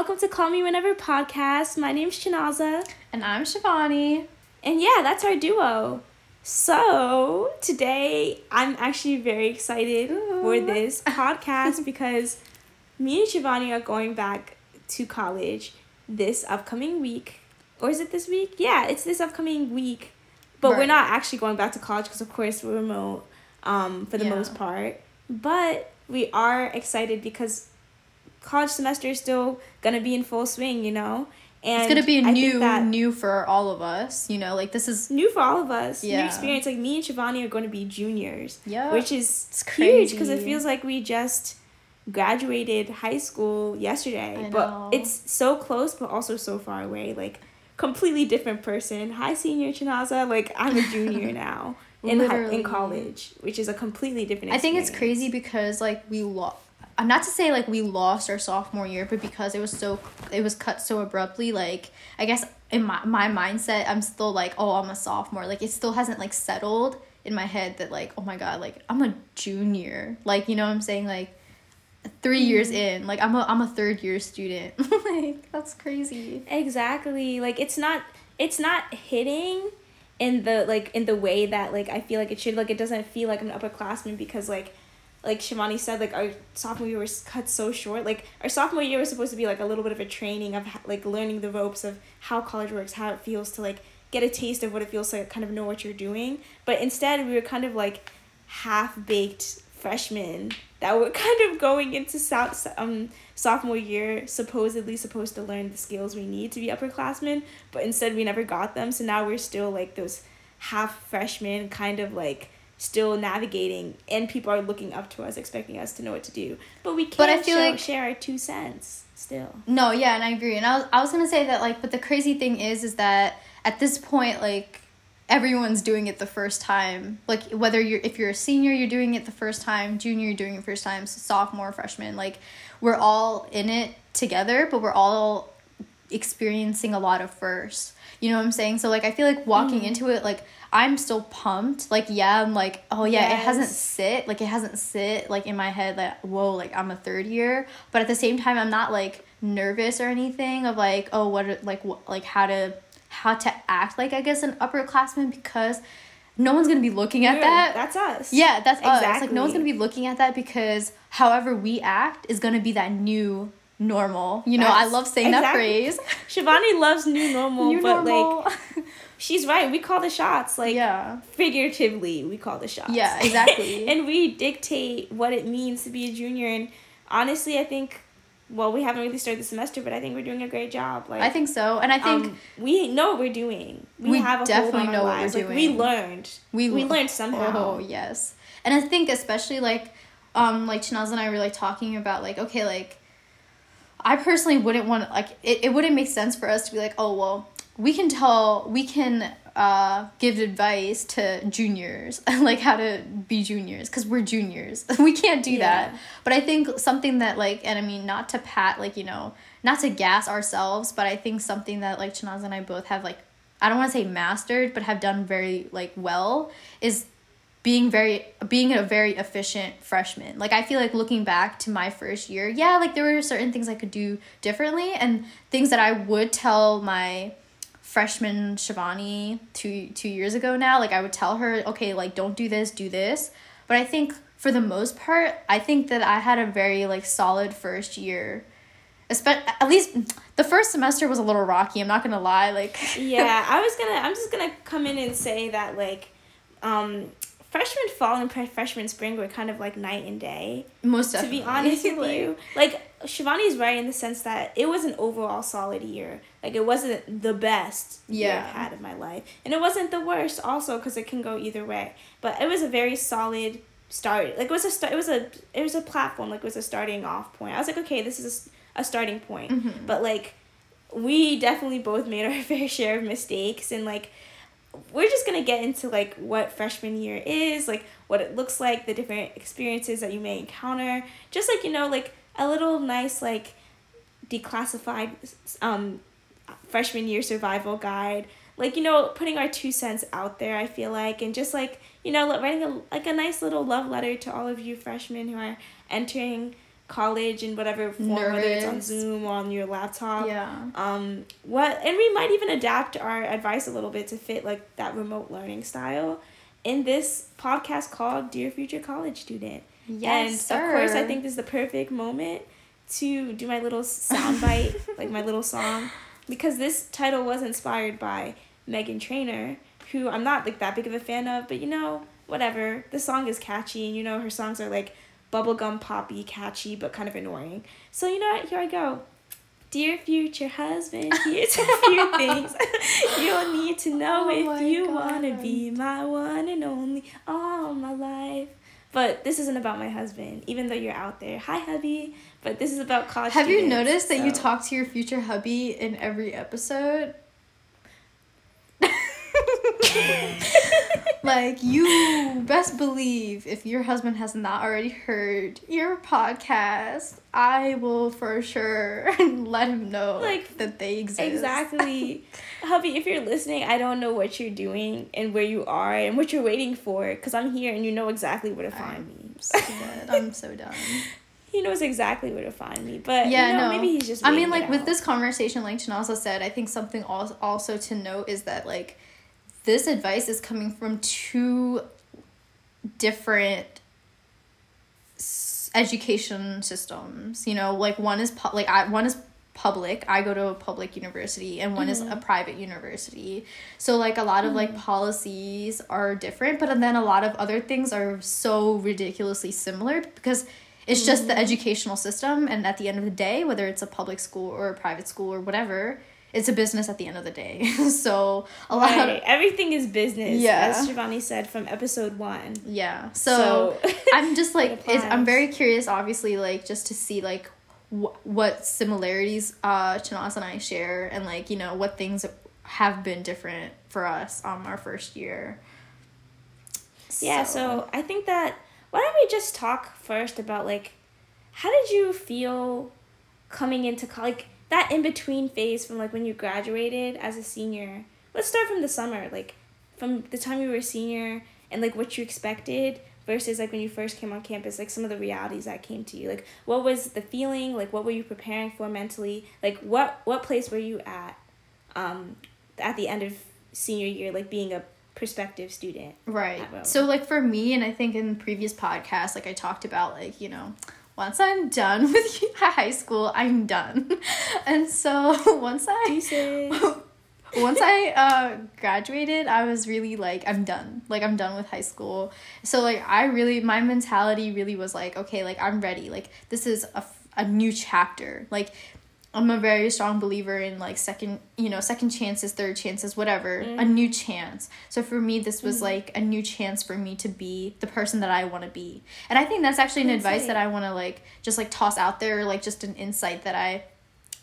welcome to Call Me Whenever podcast. My name's Chinaza. And I'm Shivani. And yeah, that's our duo. So today I'm actually very excited Ooh. for this podcast because me and Shivani are going back to college this upcoming week. Or is it this week? Yeah, it's this upcoming week. But right. we're not actually going back to college because, of course, we're remote um, for the yeah. most part. But we are excited because college semester is still gonna be in full swing, you know. And it's gonna be a new new for all of us, you know. Like this is new for all of us. Yeah. New experience. Like me and Shivani are going to be juniors. Yeah. Which is it's huge because it feels like we just graduated high school yesterday, but it's so close, but also so far away. Like completely different person. Hi, senior Chinaza. Like I'm a junior now in high, in college, which is a completely different. Experience. I think it's crazy because like we lost not to say like we lost our sophomore year, but because it was so it was cut so abruptly, like I guess in my my mindset, I'm still like, oh, I'm a sophomore. Like it still hasn't like settled in my head that like, oh my god, like I'm a junior. Like, you know what I'm saying? Like three years mm-hmm. in, like I'm a I'm a third year student. like that's crazy. Exactly. Like it's not it's not hitting in the like in the way that like I feel like it should. Like it doesn't feel like I'm an upperclassman because like like Shivani said, like our sophomore year was cut so short. Like our sophomore year was supposed to be like a little bit of a training of like learning the ropes of how college works, how it feels to like get a taste of what it feels like, kind of know what you're doing. But instead, we were kind of like half baked freshmen that were kind of going into south um sophomore year supposedly supposed to learn the skills we need to be upperclassmen, but instead we never got them. So now we're still like those half freshmen, kind of like still navigating and people are looking up to us expecting us to know what to do. But we can't but I feel show, like, share our two cents still. No yeah and i agree. And I was, I was gonna say that like but the crazy thing is is that at this point like everyone's doing it the first time. Like whether you're if you're a senior you're doing it the first time junior you're doing it first time so sophomore freshman like we're all in it together but we're all experiencing a lot of first you know what i'm saying so like i feel like walking mm. into it like I'm still pumped. Like, yeah, I'm like, oh yeah, yes. it hasn't sit, like it hasn't sit like in my head like, whoa, like I'm a third year. But at the same time I'm not like nervous or anything of like, oh what like what like how to how to act like I guess an upperclassman because no one's gonna be looking at that. That's us. Yeah, that's exactly. us. Like no one's gonna be looking at that because however we act is gonna be that new normal. You know, I love saying exactly. that phrase. Shivani loves new normal, new but normal. like she's right. We call the shots, like yeah. figuratively, we call the shots. Yeah, exactly. and we dictate what it means to be a junior. And honestly, I think, well, we haven't really started the semester, but I think we're doing a great job. Like I think so, and I think um, we know what we're doing. We, we have a definitely know what lives. we're doing. Like, we learned. We we learned somehow. Oh yes, and I think especially like, um, like Chanel and I were like talking about like okay like. I personally wouldn't want like it, it wouldn't make sense for us to be like, oh well, we can tell we can uh, give advice to juniors like how to be juniors because we're juniors we can't do yeah. that but i think something that like and i mean not to pat like you know not to gas ourselves but i think something that like chinaza and i both have like i don't want to say mastered but have done very like well is being very being a very efficient freshman like i feel like looking back to my first year yeah like there were certain things i could do differently and things that i would tell my freshman Shivani two two years ago now. Like I would tell her, okay, like don't do this, do this. But I think for the most part, I think that I had a very like solid first year. Espe- at least the first semester was a little rocky. I'm not gonna lie. Like yeah, I was gonna. I'm just gonna come in and say that like, um, freshman fall and freshman spring were kind of like night and day. Most definitely. To be honest with you, like Shivani's right in the sense that it was an overall solid year. Like it wasn't the best yeah. year I've had in my life, and it wasn't the worst also because it can go either way. But it was a very solid start. Like it was a start. It was a it was a platform. Like it was a starting off point. I was like, okay, this is a, a starting point. Mm-hmm. But like, we definitely both made our fair share of mistakes and like we're just gonna get into like what freshman year is, like what it looks like, the different experiences that you may encounter. Just like you know, like a little nice like declassified um freshman year survival guide. Like you know, putting our two cents out there. I feel like, and just like you know, writing a like a nice little love letter to all of you freshmen who are entering college in whatever form, whether it's on Zoom or on your laptop. Yeah. Um, what and we might even adapt our advice a little bit to fit like that remote learning style in this podcast called Dear Future College Student. Yes, and sir. of course, I think this is the perfect moment to do my little soundbite, like my little song, because this title was inspired by Meghan Trainor, who I'm not like that big of a fan of, but you know, whatever. The song is catchy, and you know, her songs are like bubblegum poppy, catchy, but kind of annoying. So you know what? Here I go. Dear future husband, here's a few things you'll need to know Oh if you wanna be my one and only all my life. But this isn't about my husband, even though you're out there. Hi, hubby. But this is about college. Have you students, noticed that you talk to your future hubby in every episode? like you best believe if your husband has not already heard your podcast, I will for sure let him know Like, that they exist. Exactly. hubby, if you're listening, I don't know what you're doing and where you are and what you're waiting for because I'm here and you know exactly where to find me. I'm so dead. I'm so done. He knows exactly where to find me. But yeah, you know, no. maybe he's just I mean, like with out. this conversation, like Chinaza said, I think something al- also to note is that like this advice is coming from two different education systems. You know, like one is pu- like I one is public. I go to a public university, and one is a mm-hmm. private university. So like a lot of like mm-hmm. policies are different, but then a lot of other things are so ridiculously similar because it's just the mm-hmm. educational system and at the end of the day whether it's a public school or a private school or whatever it's a business at the end of the day so a lot Right. Everything is business, Yeah. as Shivani said from episode one. yeah so, So- i'm just like i'm very curious obviously like just to see like wh- what similarities uh chinaza and i share and like you know what things have been different for us um our first year Yeah, so I think that why don't we just talk first about like how did you feel coming into college like that in between phase from like when you graduated as a senior. Let's start from the summer, like from the time you were a senior and like what you expected versus like when you first came on campus, like some of the realities that came to you. Like what was the feeling? Like what were you preparing for mentally? Like what what place were you at um at the end of senior year, like being a prospective student? Right. So like for me and I think in previous podcasts like I talked about like, you know, once I'm done with high school, I'm done. And so once I once I uh graduated, I was really like I'm done. Like I'm done with high school. So like I really my mentality really was like okay, like I'm ready. Like this is a, a new chapter. Like I'm a very strong believer in like second, you know, second chances, third chances, whatever, mm. a new chance. So for me, this was mm. like a new chance for me to be the person that I want to be. And I think that's actually an advice that I want to like just like toss out there, like just an insight that I,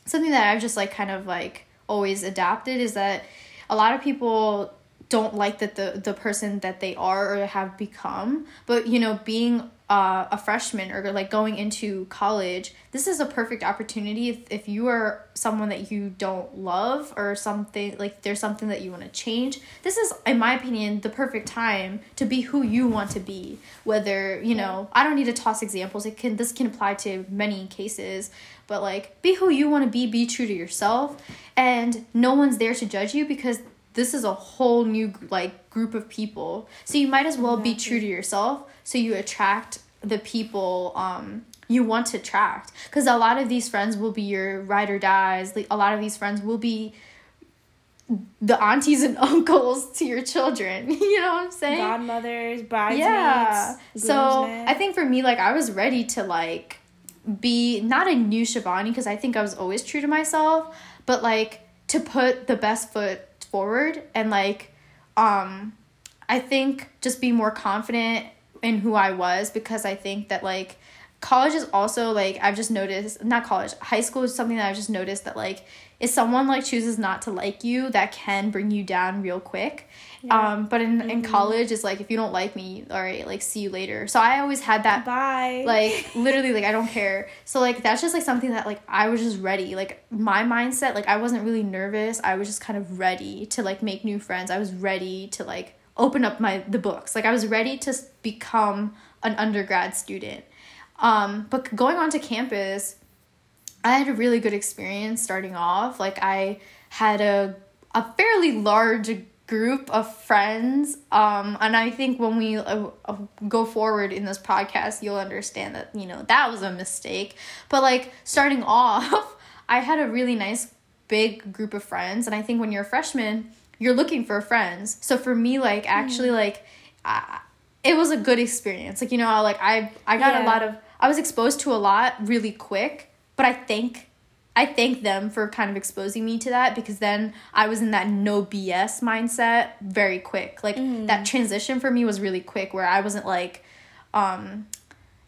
something that I've just like kind of like always adapted is that a lot of people don't like that the the person that they are or have become but you know being uh, a freshman or like going into college this is a perfect opportunity if, if you are someone that you don't love or something like there's something that you want to change. This is in my opinion the perfect time to be who you want to be whether you know i don't need to toss examples it can this can apply to many cases but like be who you want to be be true to yourself and no one's there to judge you because this is a whole new like group of people. So you might as well be true to yourself so you attract the people um you want to attract. Because a lot of these friends will be your ride or dies like a lot of these friends will be the aunties and uncles to your children you know what i'm saying? Godmothers, bridesmaids. yeah. So i think for me like i was ready to like be not a new Shivani because i think i was always true to myself but like to put the best foot forward and like um i think just be more confident in who i was because i think that like college is also like i've just noticed not college high school is something that i've just noticed that like if someone like chooses not to like you that can bring you down real quick. Yeah. um but in, in college it's like if you don't like me all right like see you later. So i always had that bye. like literally like i don't care. So like that's just like something that like i was just ready. Like my mindset like i wasn't really nervous. I was just kind of ready to like make new friends. I was ready to like open up my the books. Like i was ready to become an undergrad student. Um, but going onto campus, I had a really good experience starting off. Like I had a a fairly large group of friends um and i think when we uh, uh, go forward in this podcast you'll understand that you know that was a mistake but like starting off i had a really nice big group of friends and i think when you're a freshman you're looking for friends so for me like actually mm. like I, it was a good experience like you know like i i got yeah. a lot of i was exposed to a lot really quick but i think I thank them for kind of exposing me to that because then I was in that no BS mindset very quick. Like mm. that transition for me was really quick where I wasn't like um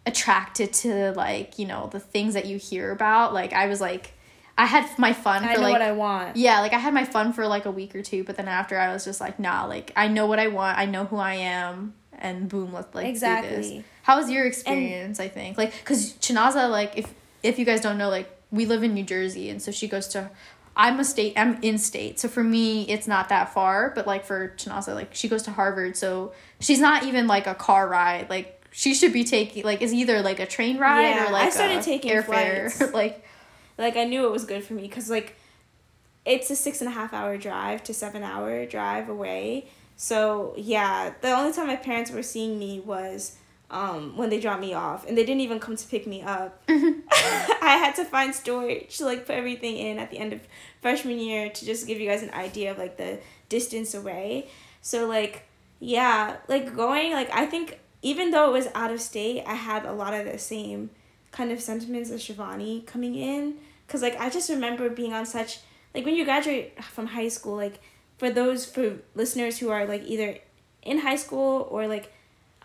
attracted to like, you know, the things that you hear about. Like I was like I had my fun for I know like what I want. Yeah, like I had my fun for like a week or two, but then after I was just like, nah, like I know what I want, I know who I am, and boom, let's like exactly. do this. How was your experience? And, I think like because Chinaza, like if if you guys don't know, like we live in New Jersey, and so she goes to. I'm a state. I'm in state, so for me, it's not that far. But like for Chinaza, like she goes to Harvard, so she's not even like a car ride. Like she should be taking like is either like a train ride yeah, or like I started taking airfare. like, like I knew it was good for me because like, it's a six and a half hour drive to seven hour drive away. So yeah, the only time my parents were seeing me was um, when they dropped me off, and they didn't even come to pick me up. Mm-hmm. I had to find storage to like put everything in at the end of freshman year to just give you guys an idea of like the distance away. So like yeah, like going like I think even though it was out of state, I had a lot of the same kind of sentiments as Shivani coming in. Cause like I just remember being on such like when you graduate from high school, like for those for listeners who are like either in high school or like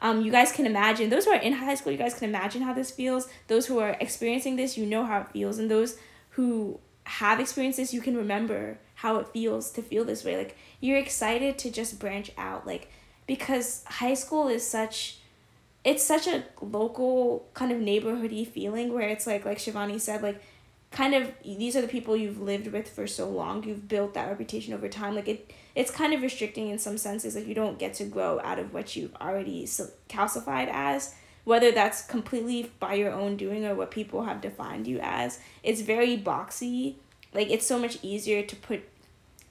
um, you guys can imagine those who are in high school you guys can imagine how this feels. Those who are experiencing this you know how it feels. And those who have experienced this you can remember how it feels to feel this way. Like you're excited to just branch out. Like because high school is such it's such a local kind of neighborhoody feeling where it's like like Shivani said like kind of these are the people you've lived with for so long you've built that reputation over time like it it's kind of restricting in some senses like you don't get to grow out of what you've already calcified as. Whether that's completely by your own doing or what people have defined you as it's very boxy. Like it's so much easier to put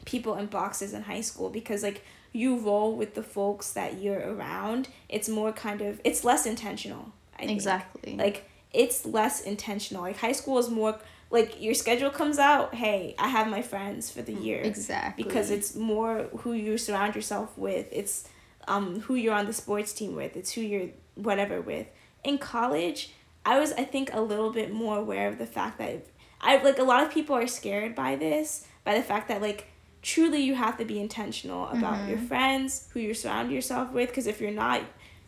people in boxes in high school because like you roll with the folks that you're around. It's more kind of it's less intentional I exactly. Think. like it's less intentional. Like high school is more like your schedule comes out hey i have my friends for the year. Exactly. Because it's more who you surround yourself with. It's um who you're on the sports team with. It's who you're whatever with. In college i was i think a little bit more aware of the fact that i like a lot of people are scared by this by the fact that like truly you have to be intentional about mm-hmm. your friends who you surround yourself with. Because if you're not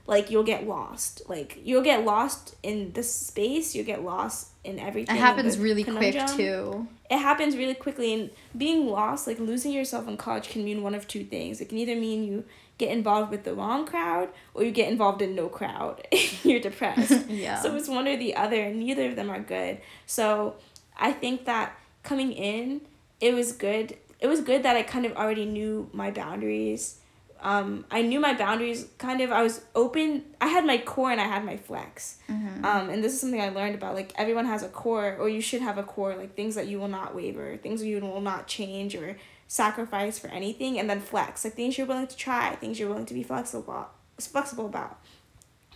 like you'll get lost like you'll get lost in the space you'll get lost in everything. It happens really conundrum. quick too. It happens really quickly, and being lost, like losing yourself in college, can mean one of two things. It can either mean you get involved with the wrong crowd, or you get involved in no crowd. You're depressed. yeah. So it's one or the other, and neither of them are good. So I think that coming in, it was good. It was good that I kind of already knew my boundaries um, I knew my boundaries kind of I was open I had my core and I had my flex mm-hmm. um, and this is something I learned about like everyone has a core or you should have a core like things that you will not waver things you will not change or sacrifice for anything and then flex like things you're willing to try things you're willing to be flexible flexible about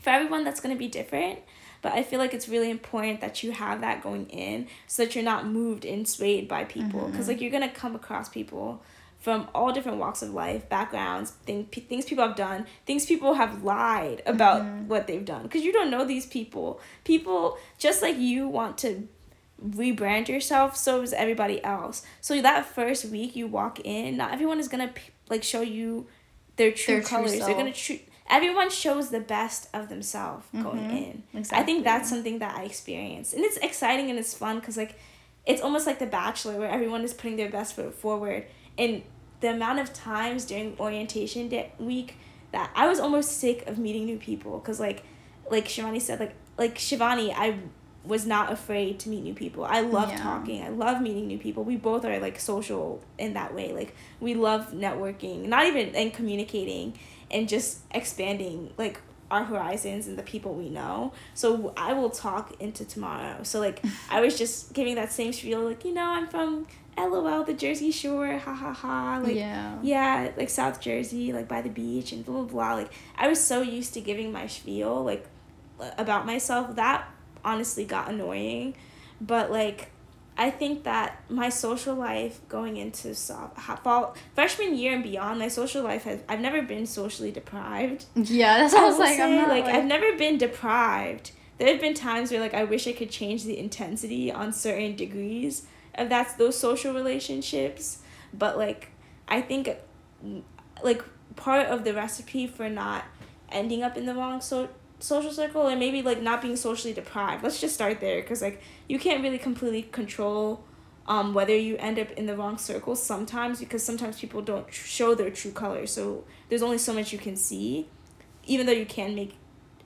for everyone that's going to be different but I feel like it's really important that you have that going in so that you're not moved and swayed by people because mm-hmm. like you're going to come across people from all different walks of life, backgrounds, thing, p- things people have done, things people have lied about mm-hmm. what they've done. Because you don't know these people. People, just like you want to rebrand yourself, so does everybody else. So that first week you walk in, not everyone is going to like show you their true their colors. True They're going to treat everyone shows the best of themselves mm-hmm. going in. Exactly. I think that's something that I experienced. And it's exciting and it's fun because like it's almost like the bachelor where everyone is putting their best foot forward and the amount of times during orientation day week that I was almost sick of meeting new people because like like Shivani said like like Shivani I was not afraid to meet new people. I love yeah. talking. I love meeting new people. We both are like social in that way. Like we love networking, not even and communicating and just expanding like our horizons and the people we know. So I will talk into tomorrow. So like I was just giving that same spiel, like you know I'm from LOL the Jersey Shore, ha ha ha, like Yeah. yeah, like South Jersey, like by the beach and blah blah blah. Like I was so used to giving my spiel like about myself that honestly got annoying, but like I think that my social life going into soft, fall freshman year and beyond, my social life has I've never been socially deprived. Yeah, that's what I was like. I'm say, not like, like, I've never been deprived. There have been times where like I wish I could change the intensity on certain degrees of that's those social relationships, but like I think like part of the recipe for not ending up in the wrong so social circle and maybe like not being socially deprived. Let's just start there because like you can't really completely control um, whether you end up in the wrong circle sometimes because sometimes people don't tr- show their true colors. So there's only so much you can see, even though you can make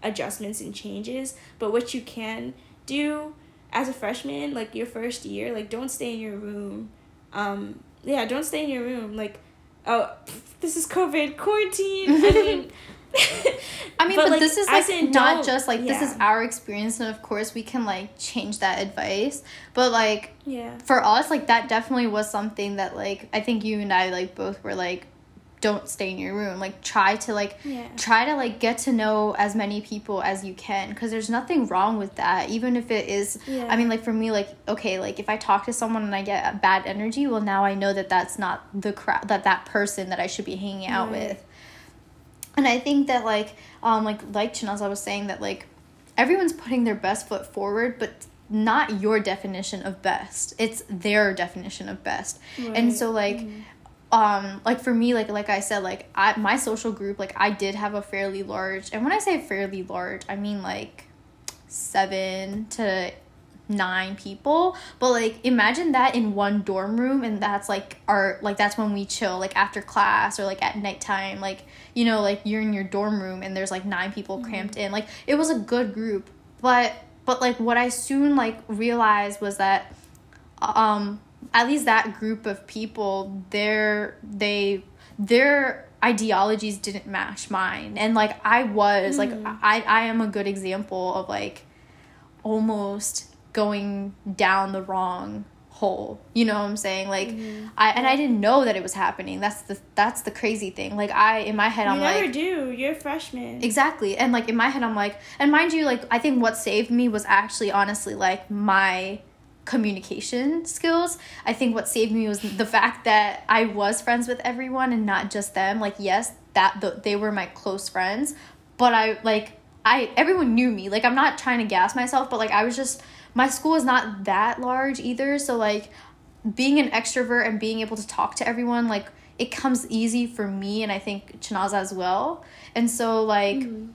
adjustments and changes. But what you can do as a freshman, like your first year, like don't stay in your room. Um, yeah, don't stay in your room. Like, oh, this is COVID quarantine. I mean. I mean, but, this is like not don't- just like this is our experience, and of course we can like change that advice. But like yeah. for us, like that definitely was something that like I think you and I like both were like, don't stay in your room. Like try to like Yeah. try to like get to know as many people as you can because there's nothing wrong with that even if it is Yeah. i mean like for me like okay like if i talk to someone and i get bad energy well now i know that that's not the crowd that that person that i should be hanging out Right. with and i think that like um like like Chinaza was saying that like everyone's putting their best foot forward but not your definition of best it's their definition of best and so like um like for me like like i said like i my social group like i did have a fairly large and when i say fairly large i mean like seven to nine people. But like imagine that in one dorm room and that's like our like that's when we chill like after class or like at nighttime like you know like you're in your dorm room and there's like nine people cramped in. Like it was a good group but but like what i soon like realized was that um at least that group of people their they their ideologies didn't match mine. And like i was like hmm. i i am a good example of like almost going down the wrong hole. You know what i'm saying? Like mm-hmm. i and i didn't know that it was happening. That's the that's the crazy thing. Like i in my head You i'm never like never do. You're a freshman. Exactly. And like in my head I'm like and mind you like I think what saved me was actually honestly like my communication skills. I think what saved me was the fact that I was friends with everyone and not just them. Like yes, that the, they were my close friends, but I like I everyone knew me. Like I'm not trying to gas myself, but like I was just my school is not that large either, so like being an extrovert and being able to talk to everyone like it comes easy for me and I think Chinaza as well. And so like mm-hmm.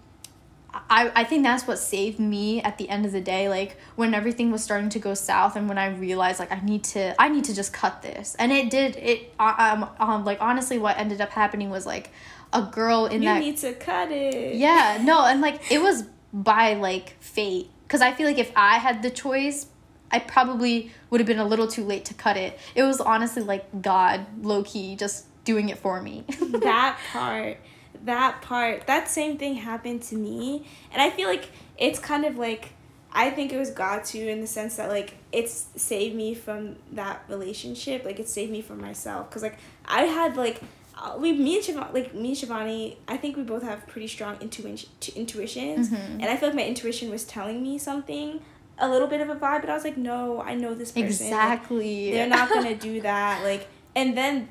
I, I think that's what saved me at the end of the day like when everything was starting to go south and when i realized like i need to i need to just cut this. And it did it um, um like honestly what ended up happening was like a girl in you that need to cut it. yeah no and like it was by like fate. Because i feel like if i had the choice i probably would have been a little too late to cut it. It was honestly like god low-key just doing it for me. That part that part that same thing happened to me. And i feel like it's kind of like i think it was god too in the sense that like it's saved me from that relationship. Like it saved me from myself. Because like i had like uh, we me and Shivani, like me and Shivani, I think we both have pretty strong intuition intuitions, and I feel like my intuition was telling me something, a little bit of a vibe, but I was like, no, I know this person. Like, exactly. They're not gonna do that. Like and then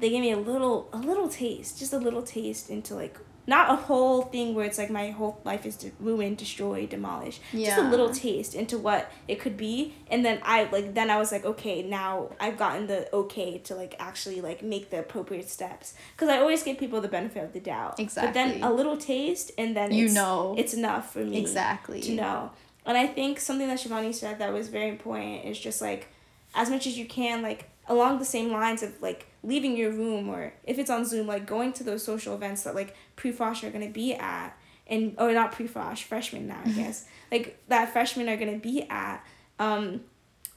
they gave me a little a little taste just a little taste into like not a whole thing where it's like my whole life is de- ruined destroyed demolished Yeah. just a little taste into what it could be and then i like then i was like okay now i've gotten the okay to like actually like make the appropriate steps because i always give people the benefit of the doubt Exactly. but then a little taste and then You it's, know. it's enough for me exactly to know. And I think something that Shivani said that was very important is just like, as much as you can, like along the same lines of like leaving your room or if it's on Zoom, like going to those social events that like pre-frosh are gonna be at, and or not pre-frosh, freshmen now I guess, like that freshmen are gonna be at. Um,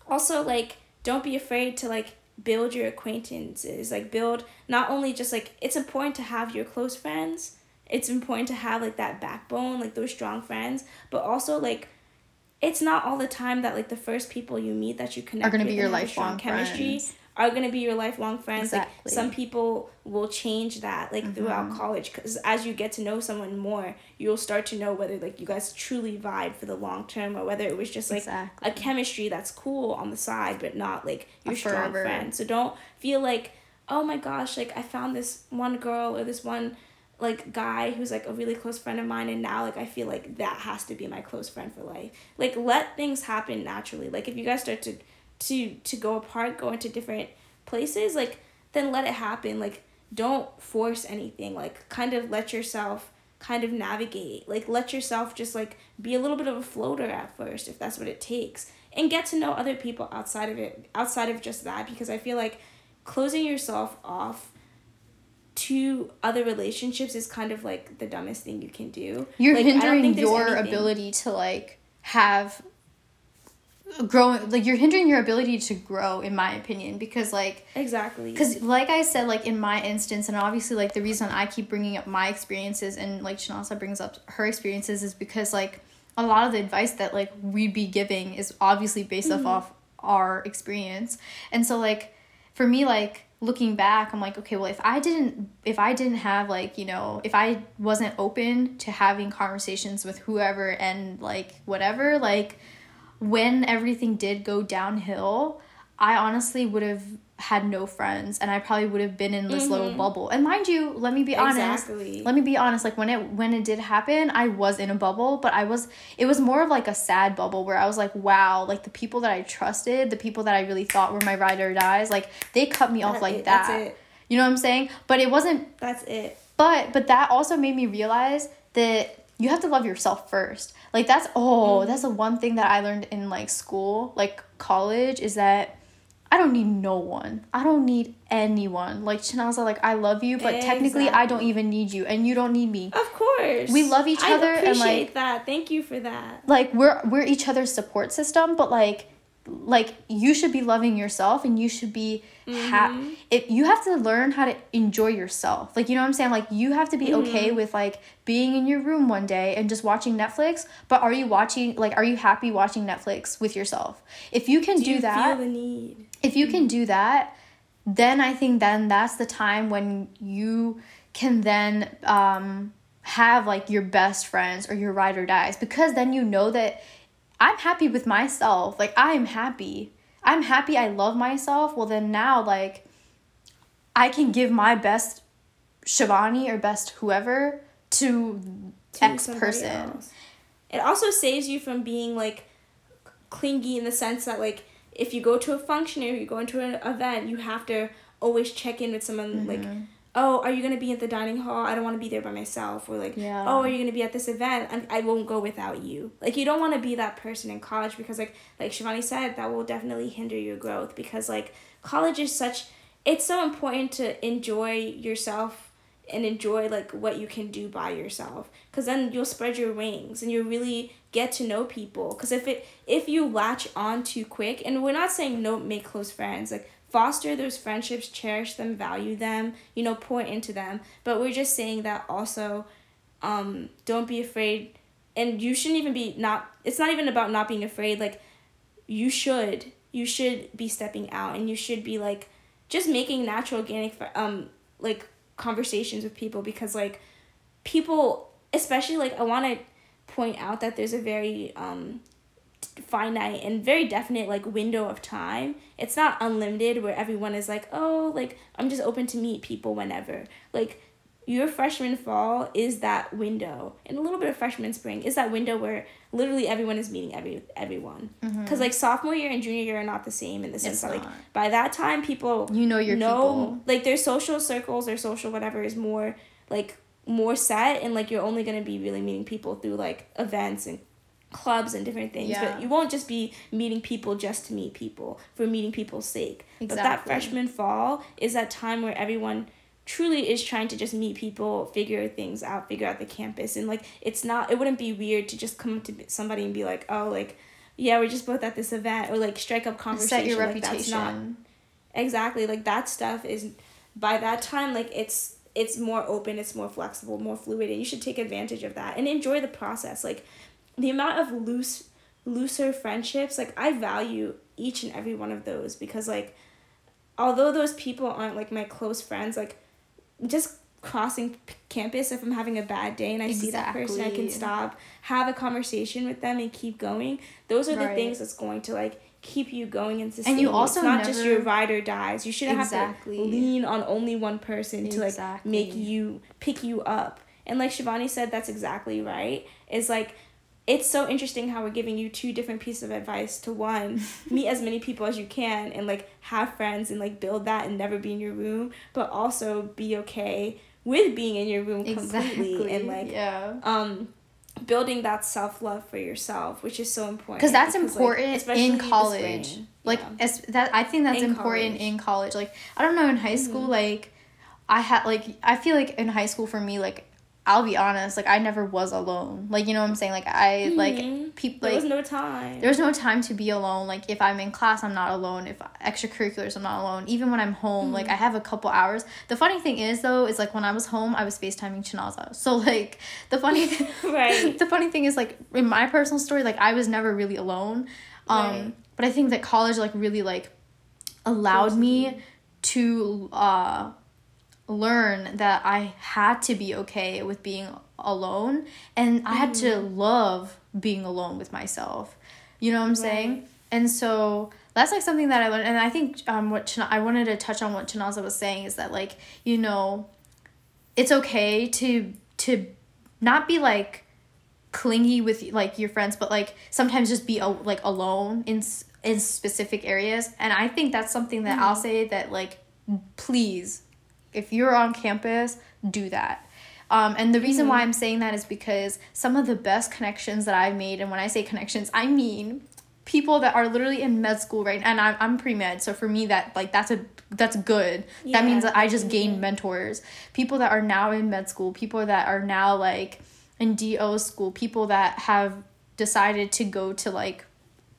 also like don't be afraid to like build your acquaintances like build not only just like it's important to have your close friends it's important to have like that backbone like those strong friends but also like it's not all the time that like the first people you meet that you connect Are gonna be your and have a lifelong chemistry friends. Are gonna be your lifelong friends. Exactly. Like some people will change that like throughout Mm-hmm. college because as you get to know someone more, you'll start to know whether like you guys truly vibe for the long term or whether it was just like Exactly. a chemistry that's cool on the side but not like your strong forever. friend. So don't feel like oh my gosh like I found this one girl or this one like guy who's like a really close friend of mine and now like I feel like that has to be my close friend for life. Like let things happen naturally. Like if you guys start to to to go apart, go into different places, like then let it happen. Like don't force anything. Like kind of let yourself kind of navigate. Like let yourself just like be a little bit of a floater at first if that's what it takes. And get to know other people outside of it outside of just that because I feel like closing yourself off to other relationships is kind of like the dumbest thing you can do. You're Like, I don't hindering think your anything- ability to like have growing like you're hindering your ability to grow in my opinion because like Exactly. because like i said like in my instance and obviously like the reason i keep bringing up my experiences and like chinaza brings up her experiences is because like a lot of the advice that like we'd be giving is obviously based off mm-hmm. off our experience and so like for me like looking back i'm like okay well if i didn't if i didn't have like you know if i wasn't open to having conversations with whoever and like whatever like when everything did go downhill, I honestly would have had no friends and I probably would have been in this little mm-hmm. bubble. And mind you, let me be honest. Exactly. Let me be honest, like when it when it did happen, I was in a bubble, but I was it was more of like a sad bubble where I was like, wow, like the people that I trusted, the people that I really thought were my ride or dies, like they cut me off like that's that. it. You know what I'm saying? But it wasn't That's it. but but that also made me realize that you have to love yourself first. Like that's oh, mm-hmm. that's the one thing that I learned in like school, like college, is that I don't need no one. I don't need anyone. Like Chinaza, like I love you, but technically I don't even need you and you don't need me. Of course. We love each I other and, appreciate like- that. Thank you for that. Like we're we're each other's support system, but like like you should be loving yourself and you should be ha- mm-hmm. it you have to learn how to enjoy yourself. Like you know what i'm saying? Like you have to be mm-hmm. okay with like being in your room one day and just watching netflix but are you watching like are you happy watching netflix with yourself? If you can do, you that feel the need? if you can mm-hmm. do that then i think then that's the time when you can then um, have like your best friends or your ride or dies because then you know that i'm happy with myself. Like i'm happy i'm happy i love myself well then now like i can give my best shivani or best whoever to, to x person else. It also saves you from being like clingy in the sense that like if you go to a function or you go into an event, you have to always check in with someone like Mm-hmm. Oh are you gonna be at the dining hall? I don't want to be there by myself. Or like Yeah. oh are you gonna be at this event? And i won't go without you. Like you don't want to be that person in college because like like shivani said that will definitely hinder your growth because like college is such it's so important to enjoy yourself and enjoy like what you can do by yourself. Because then you'll spread your wings and you'll really get to know people. Because if it if you latch on too quick and we're not saying no make close friends like foster those friendships cherish them value them you know pour into them. But we're just saying that also um don't be afraid. And you shouldn't even be not it's not even about not being afraid. Like you should you should be stepping out and you should be like just making natural organic um like conversations with people because like people especially like i want to point out that there's a very um finite and very definite like window of time it's not unlimited where everyone is like oh like i'm just open to meet people whenever like your freshman fall is that window and a little bit of freshman spring is that window where literally everyone is meeting every everyone mm-hmm. because like sophomore year and junior year are not the same in the sense It's that like not. by that time people You know your know people. like their social circles their social whatever is more like more set and like you're only gonna be really meeting people through like events and clubs and different things Yeah. but you won't just be meeting people just to meet people for meeting people's sake but that freshman fall is that time where everyone truly is trying to just meet people figure things out figure out the campus and like it's not it wouldn't be weird to just come to somebody and be like oh like yeah we're just both at this event or like strike up conversation set your like, that's reputation not Exactly. Like that stuff is by that time like it's it's more open it's more flexible more fluid and you should take advantage of that and enjoy the process like the amount of loose looser friendships like i value each and every one of those because like although those people aren't like my close friends like just crossing p- campus if i'm having a bad day and i see that person i can stop have a conversation with them and keep going. Those are the things that's going to like keep you going and sustain you you. also it's not just your ride or dies. You shouldn't Exactly. have to lean on only one person to like make you pick you up. And like Shivani said that's exactly right. Is like it's so interesting how we're giving you two different pieces of advice to one meet as many people as you can and like have friends and like build that and never be in your room but also be okay with being in your room completely exactly and like yeah um building that self-love for yourself which is so important because that's like, important especially in college like Yeah. as, that i think that's In important college. in college like i don't know in high school Mhm. like i had like i feel like in high school for me like i'll be honest like i never was alone. Like you know what i'm saying? Like i like Mhm. people there was no time. there's no time to be alone. Like if i'm in class i'm not alone. If extracurriculars i'm not alone. Even when i'm home like Mm-hmm. i have a couple hours. The funny thing is though is like when i was home i was facetiming chinaza. So like the funny Right. the funny thing is like in my personal story like i was never really alone. Um Right. but i think that college like really like allowed me to uh learn that i had to be okay with being alone and i had to Mm-hmm. love being alone with myself. You know what i'm saying? And so that's like something that i learned and i think um what China- i wanted to touch on what chinaza was saying is that like you know it's okay to to not be like clingy with like your friends but like sometimes just be like alone in in specific areas. And i think that's something that i'll say that like please if you're on campus do that. Um, and the reason why i'm saying that is because some of the best connections that i've made and when i say connections i mean people that are literally in med school right? Now and I'm, I'm pre-med so for me that like that's a that's good. That means that i just gained yeah. mentors. People that are now in med school people that are now like in DO school people that have decided to go to like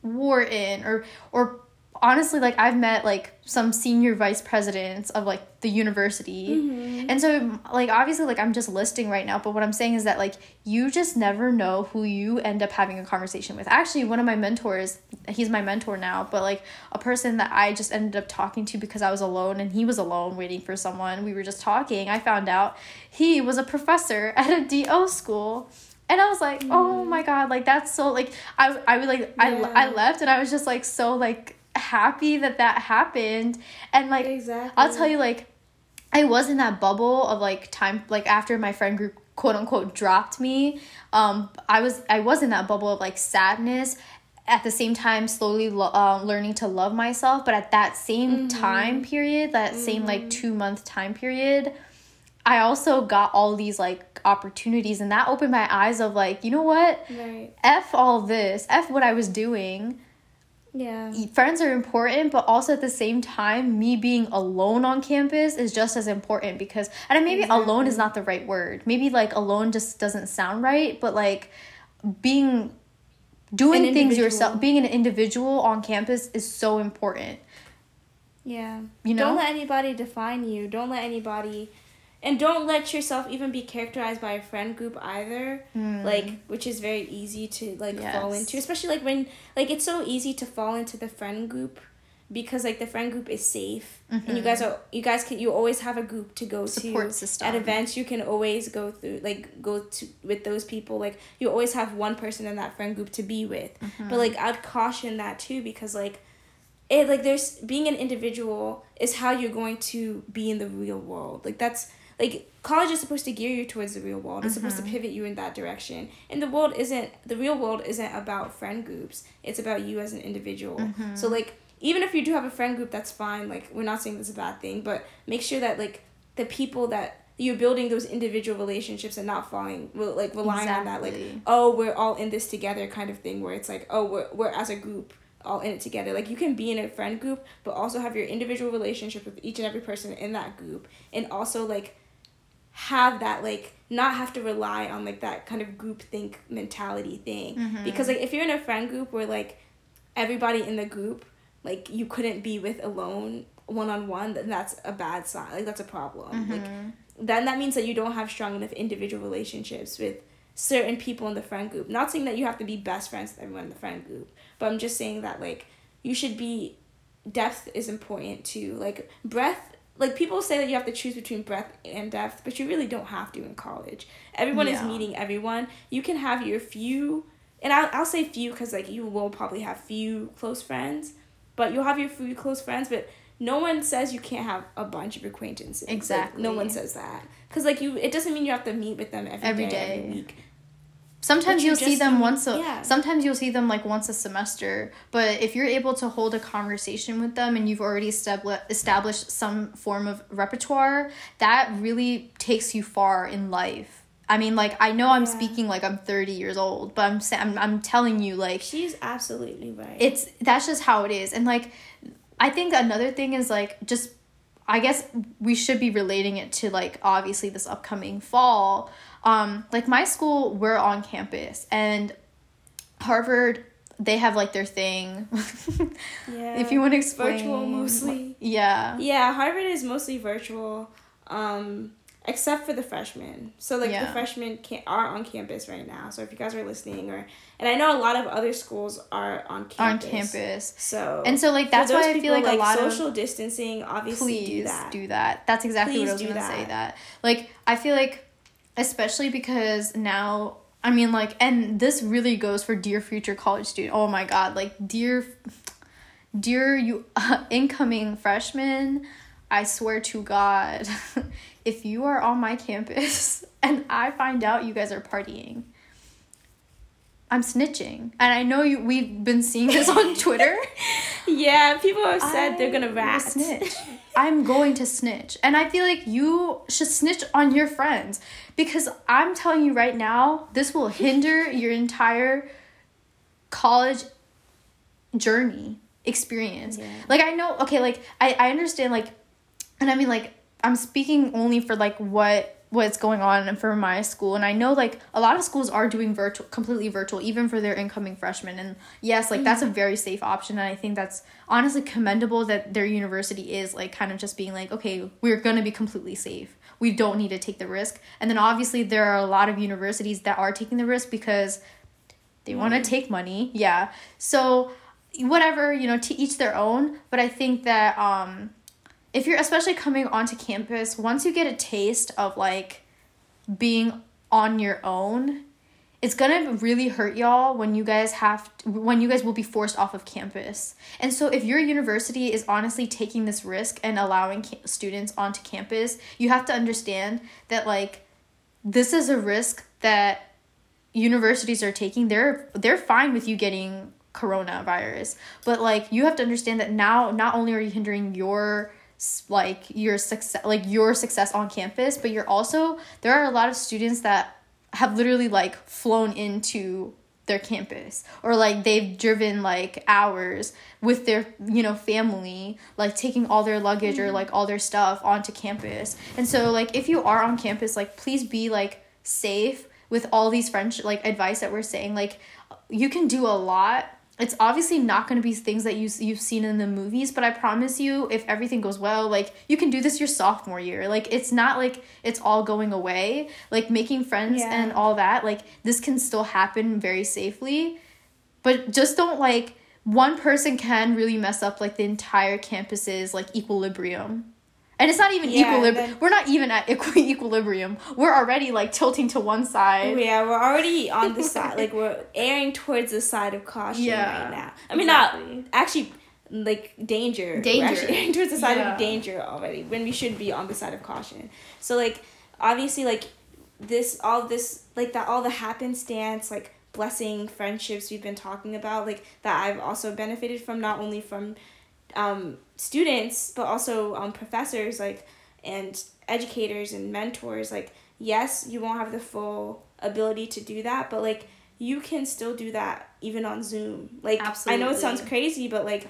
wharton or or honestly like i've met like some senior vice presidents of like the university. Mm-hmm. and so like obviously like i'm just listing right now but what i'm saying is that like you just never know who you end up having a conversation with. Actually one of my mentors he's my mentor now but like a person that i just ended up talking to because i was alone and he was alone waiting for someone. We were just talking. I found out he was a professor at a DO school. And I was like, oh my god, like that's so like I I would like I I left and I was just like so like happy that that happened. And like exactly I'll tell you like I was in that bubble of like time like after my friend group quote unquote dropped me um I was I was in that bubble of like sadness at the same time slowly lo- uh, learning to love myself. But at that same time period that same like 2 month time period I also got all these like opportunities. And that opened my eyes of like you know what? Right. F all this. F what I was doing yeah friends are important but also at the same time me being alone on campus is just as important because and maybe alone is not the right word maybe like alone just doesn't sound right but like being doing things yourself being an individual on campus is so important Yeah. You know? Don't let anybody define you. Don't let anybody and don't let yourself even be characterized by a friend group either. Hmm. Like which is very easy to like fall into. Especially like when like it's so easy to fall into the friend group because like the friend group is safe and you mm-hmm. guys are you guys can you always have a group to go Support to system. at events you can always go through like go to with those people like you always have one person in that friend group to be with mm-hmm. but like i'd caution that too because like it like there's being an individual is how you're going to be in the real world like that's like college is supposed to gear you towards the real world. It's supposed to mm-hmm. pivot you in that direction. And the world isn't the real world isn't about friend groups. It's about you as an individual. Mm-hmm. So like even if you do have a friend group that's fine. Like we're not saying that's a bad thing but make sure that like the people that you're building those individual relationships and not falling well, like relying on that like oh we're all in this together kind of thing where it's like oh we're, we're as a group all in it together. Like you can be in a friend group but also have your individual relationship with each and every person in that group. And also like have that like not have to rely on like that kind of group think mentality thing Mm-hmm. because like if you're in a friend group where like everybody in the group like you couldn't be with alone one on one then that's a bad sign like that's a problem like then that means that you don't have strong enough individual relationships with certain people in the friend group. Not saying that you have to be best friends with everyone in the friend group, but I'm just saying that like you should be depth is important too. Like breadth like people say that you have to choose between breadth and depth, but you really don't have to in college. Everyone yeah. is meeting everyone. You can have your few and I'll, I'll say few because like you will probably have few close friends, but you'll have your few close friends, but no one says you can't have a bunch of acquaintances. Exactly. Like, no one says that. Cause like you, it doesn't mean you have to meet with them every, every day, day. every week. Sometimes you you'll see them once a yeah. sometimes you'll see them like once a semester, but if you're able to hold a conversation with them and you've already established some form of repertoire, that really takes you far in life. I mean, like I know I'm yeah. speaking like I'm 30 years old, but I'm, I'm I'm telling you like she's absolutely right. It's that's just how it is. And like I think another thing is like just I guess we should be relating it to like obviously this upcoming fall. Um, like my school, we're on campus, and Harvard, they have like their thing. yeah. If you want to explain. Virtual mostly. Yeah. Yeah, Harvard is mostly virtual. Um, except for the freshmen. So like yeah. the freshmen can are on campus right now. So if you guys are listening or and I know a lot of other schools are on campus. On campus. So And so like that's why I feel like, like, a lot social of distancing obviously please do that. do that. That's exactly please what I was going to say that. Like I feel like especially because now I mean like and this really goes for dear future college student. Oh my god, like dear dear you uh, incoming freshmen, I swear to god if you are on my campus and I find out you guys are partying, I'm snitching. And I know you we've been seeing this on Twitter. yeah, people have said I they're gonna rat. Snitch. I'm going to snitch. And I feel like you should snitch on your friends. Because I'm telling you right now, this will hinder your entire college journey experience. Yeah. Like I know okay, like I, I understand like and I mean like I'm speaking only for like what what's going on for my school. And I know like a lot of schools are doing virtual completely virtual even for their incoming freshmen. And yes like mm-hmm. that's a mm-hmm. very safe option. And I think that's honestly commendable that their university is like kind of just being like okay we're going to be completely safe. We don't need to take the risk. And then obviously there are a lot of universities that are taking the risk because they want to take money. Yeah. So whatever you know to each their own. But I think that um if you're especially coming onto campus, once you get a taste of like being on your own, it's gonna really hurt y'all when you guys have to, when you guys will be forced off of campus. And so if your university is honestly taking this risk and allowing ca- students onto campus, you have to understand that like this is a risk that universities are taking. They're they're fine with you getting coronavirus, but like you have to understand that now not only are you hindering your like your success like your success on campus but you're also there are a lot of students that have literally like flown into their campus or like they've driven like hours with their you know family like taking all their luggage mm-hmm. or like all their stuff onto campus and so like if you are on campus like please be like safe with all these french like advice that we're saying like you can do a lot it's obviously not going to be things that you you've seen in the movies, but I promise you, if everything goes well, like you can do this your sophomore year. Like it's not like it's all going away. Like making friends yeah. and all that, like this can still happen very safely. But just don't like one person can really mess up like the entire campus's like equilibrium and it's not even yeah, equilibrium. We're not even at equi- equilibrium. We're already like tilting to one side. Yeah, we're already on the side. Like we're airing towards the side of caution yeah, right now. I mean, exactly. not actually like danger. Danger. We're actually airing towards the side yeah. of danger already when we should be on the side of caution. So like obviously like this all this like that all the happenstance like blessing friendships we've been talking about like that I've also benefited from not only from um, students but also um, professors like and educators and mentors like yes you won't have the full ability to do that but like you can still do that even on zoom like Absolutely. i know it sounds crazy but like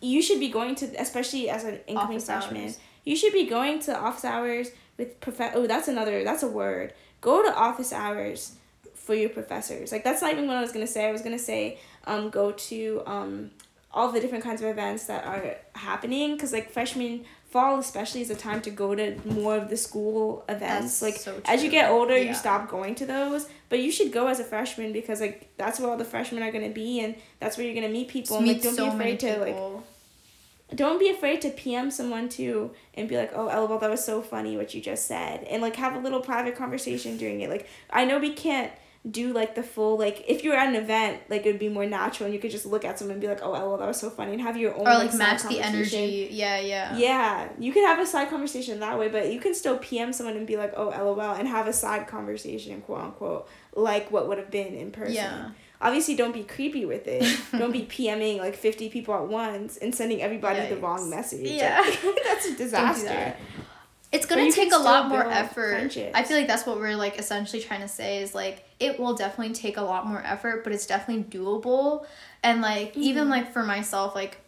you should be going to especially as an incoming office freshman hours. you should be going to office hours with prof oh that's another that's a word go to office hours for your professors like that's not even what i was gonna say i was gonna say um go to um all the different kinds of events that are happening because like freshman fall especially is a time to go to more of the school events. That's like so as you get older, Yeah. you stop going to those, but you should go as a freshman because like that's where all the freshmen are gonna be, and that's where you're gonna meet people. and, like, don't so be afraid to like don't be afraid to PM someone too and be like, oh, lol, that was so funny what you just said. And like have a little private conversation during it. Like, I know we can't do like the full, like, if you're at an event, like it would be more natural and you could just look at someone and be like, oh, lol, that was so funny and have your own or like side match the energy. Yeah, yeah. Yeah, you can have a side conversation that way, but you can still PM someone and be like, oh, lol, and have a side conversation, quote unquote, like what would have been in person. Yeah. Obviously, don't be creepy with it. don't be PMing like 50 people at once and sending everybody the wrong message. Yeah. Like, that's a disaster. It's gonna take a lot more effort. I feel like that's what we're like essentially trying to say is like it will definitely take a lot more effort, but it's definitely doable. And like even Mhm. like for myself, like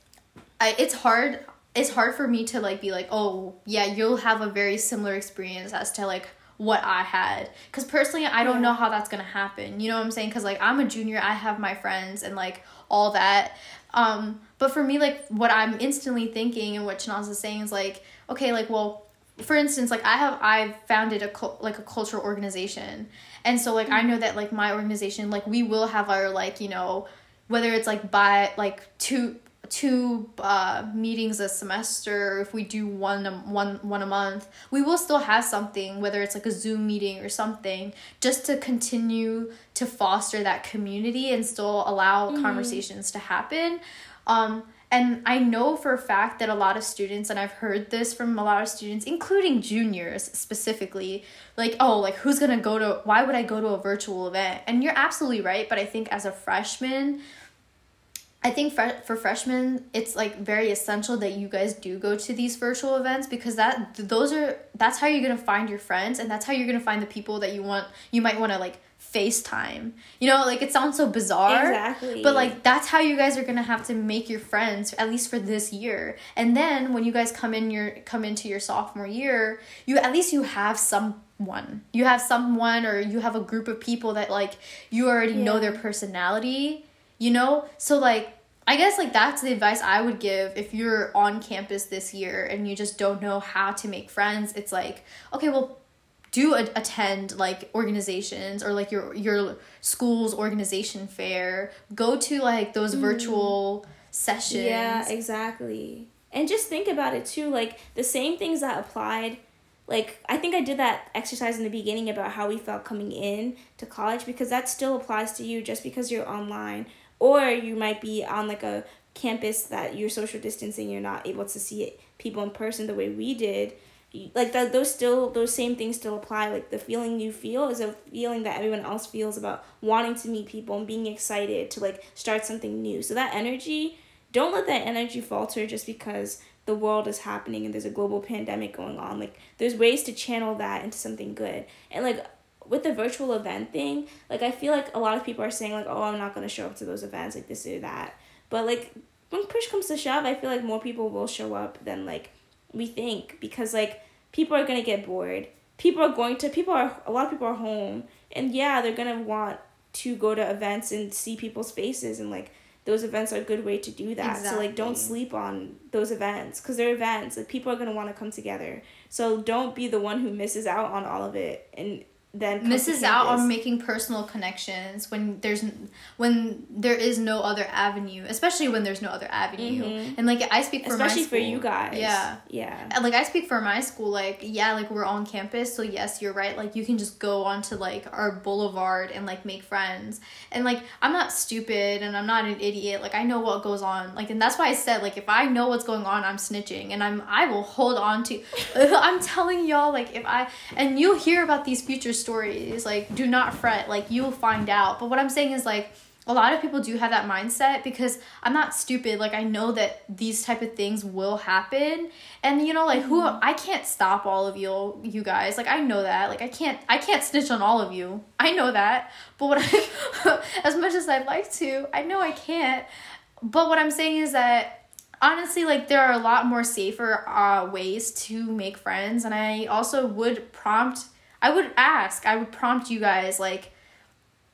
I it's hard it's hard for me to like be like, oh yeah, you'll have a very similar experience as to like what I had. Cause personally I don't know how that's gonna happen. You know what I'm saying? Cause like I'm a junior, I have my friends and like all that. Um, but for me, like what I'm instantly thinking and what Chinaza is saying is like, okay, like well, for instance, like I have i've founded a cul- like a cultural organization, and so like I know that like my organization like we will have our like you know whether it's like by like two two uh meetings a semester or if we do one a, one one a month we will still have something whether it's like a zoom meeting or something just to continue to foster that community and still allow conversations to happen. Um and I know for a fact that a lot of students, and I've heard this from a lot of students, including juniors specifically, like, oh, like who's gonna go to, why would I go to a virtual event? And you're absolutely right, but I think as a freshman, I think fre- for freshmen, it's like very essential that you guys do go to these virtual events because that those are that's how you're gonna find your friends and that's how you're gonna find the people that you want you might want to like FaceTime. You know, like it sounds so bizarre. Exactly. But like that's how you guys are gonna have to make your friends at least for this year. And then when you guys come in your come into your sophomore year, you at least you have someone. You have someone or you have a group of people that like you already know their personality. You know? So like I guess like that's the advice I would give if you're on campus this year and you just don't know how to make friends. It's like, okay, well do a- attend like organizations or like your your school's organization fair go to like those mm. virtual sessions Yeah, exactly. And just think about it too, like the same things that applied. Like I think I did that exercise in the beginning about how we felt coming in to college because that still applies to you just because you're online or you might be on like a campus that you're social distancing, you're not able to see it, people in person the way we did. Like that, those still those same things still apply. Like the feeling you feel is a feeling that everyone else feels about wanting to meet people and being excited to like start something new. So that energy don't let that energy falter just because the world is happening and there's a global pandemic going on. Like there's ways to channel that into something good. And like with the virtual event thing, like I feel like a lot of people are saying like, "Oh, I'm not going to show up to those events like this or that." But like when push comes to shove, I feel like more people will show up than like we think because like people are going to get bored. People are going to people are a lot of people are home and yeah, they're going to want to go to events and see people's faces and like those events are a good way to do that. So like don't sleep on those events cuz they're events. Like people are going to want to come together. So don't be the one who misses out on all of it and then misses out on making personal connections when there's when there is no other avenue especially when there's no other avenue Mhm. and like i speak for especially my for you guys. yeah Yeah. And, like I speak for my school, like yeah, like we're on campus, so yes, you're right. Like you can just go onto like our boulevard and like make friends. And like I'm not stupid and I'm not an idiot. Like I know what goes on. Like and that's why I said like if I know what's going on, I'm snitching and I'm I will hold on to. I'm telling y'all like if I and you'll hear about these future stories. Like do not fret. Like you'll find out. But what I'm saying is like a lot of people do have that mindset because I'm not stupid. Like I know that these type of things will happen, and you know, like who I can't stop all of you, you guys. Like I know that. Like I can't, I can't snitch on all of you. I know that. But what I, as much as I'd like to, I know I can't. But what I'm saying is that honestly, like there are a lot more safer uh, ways to make friends, and I also would prompt. I would ask. I would prompt you guys like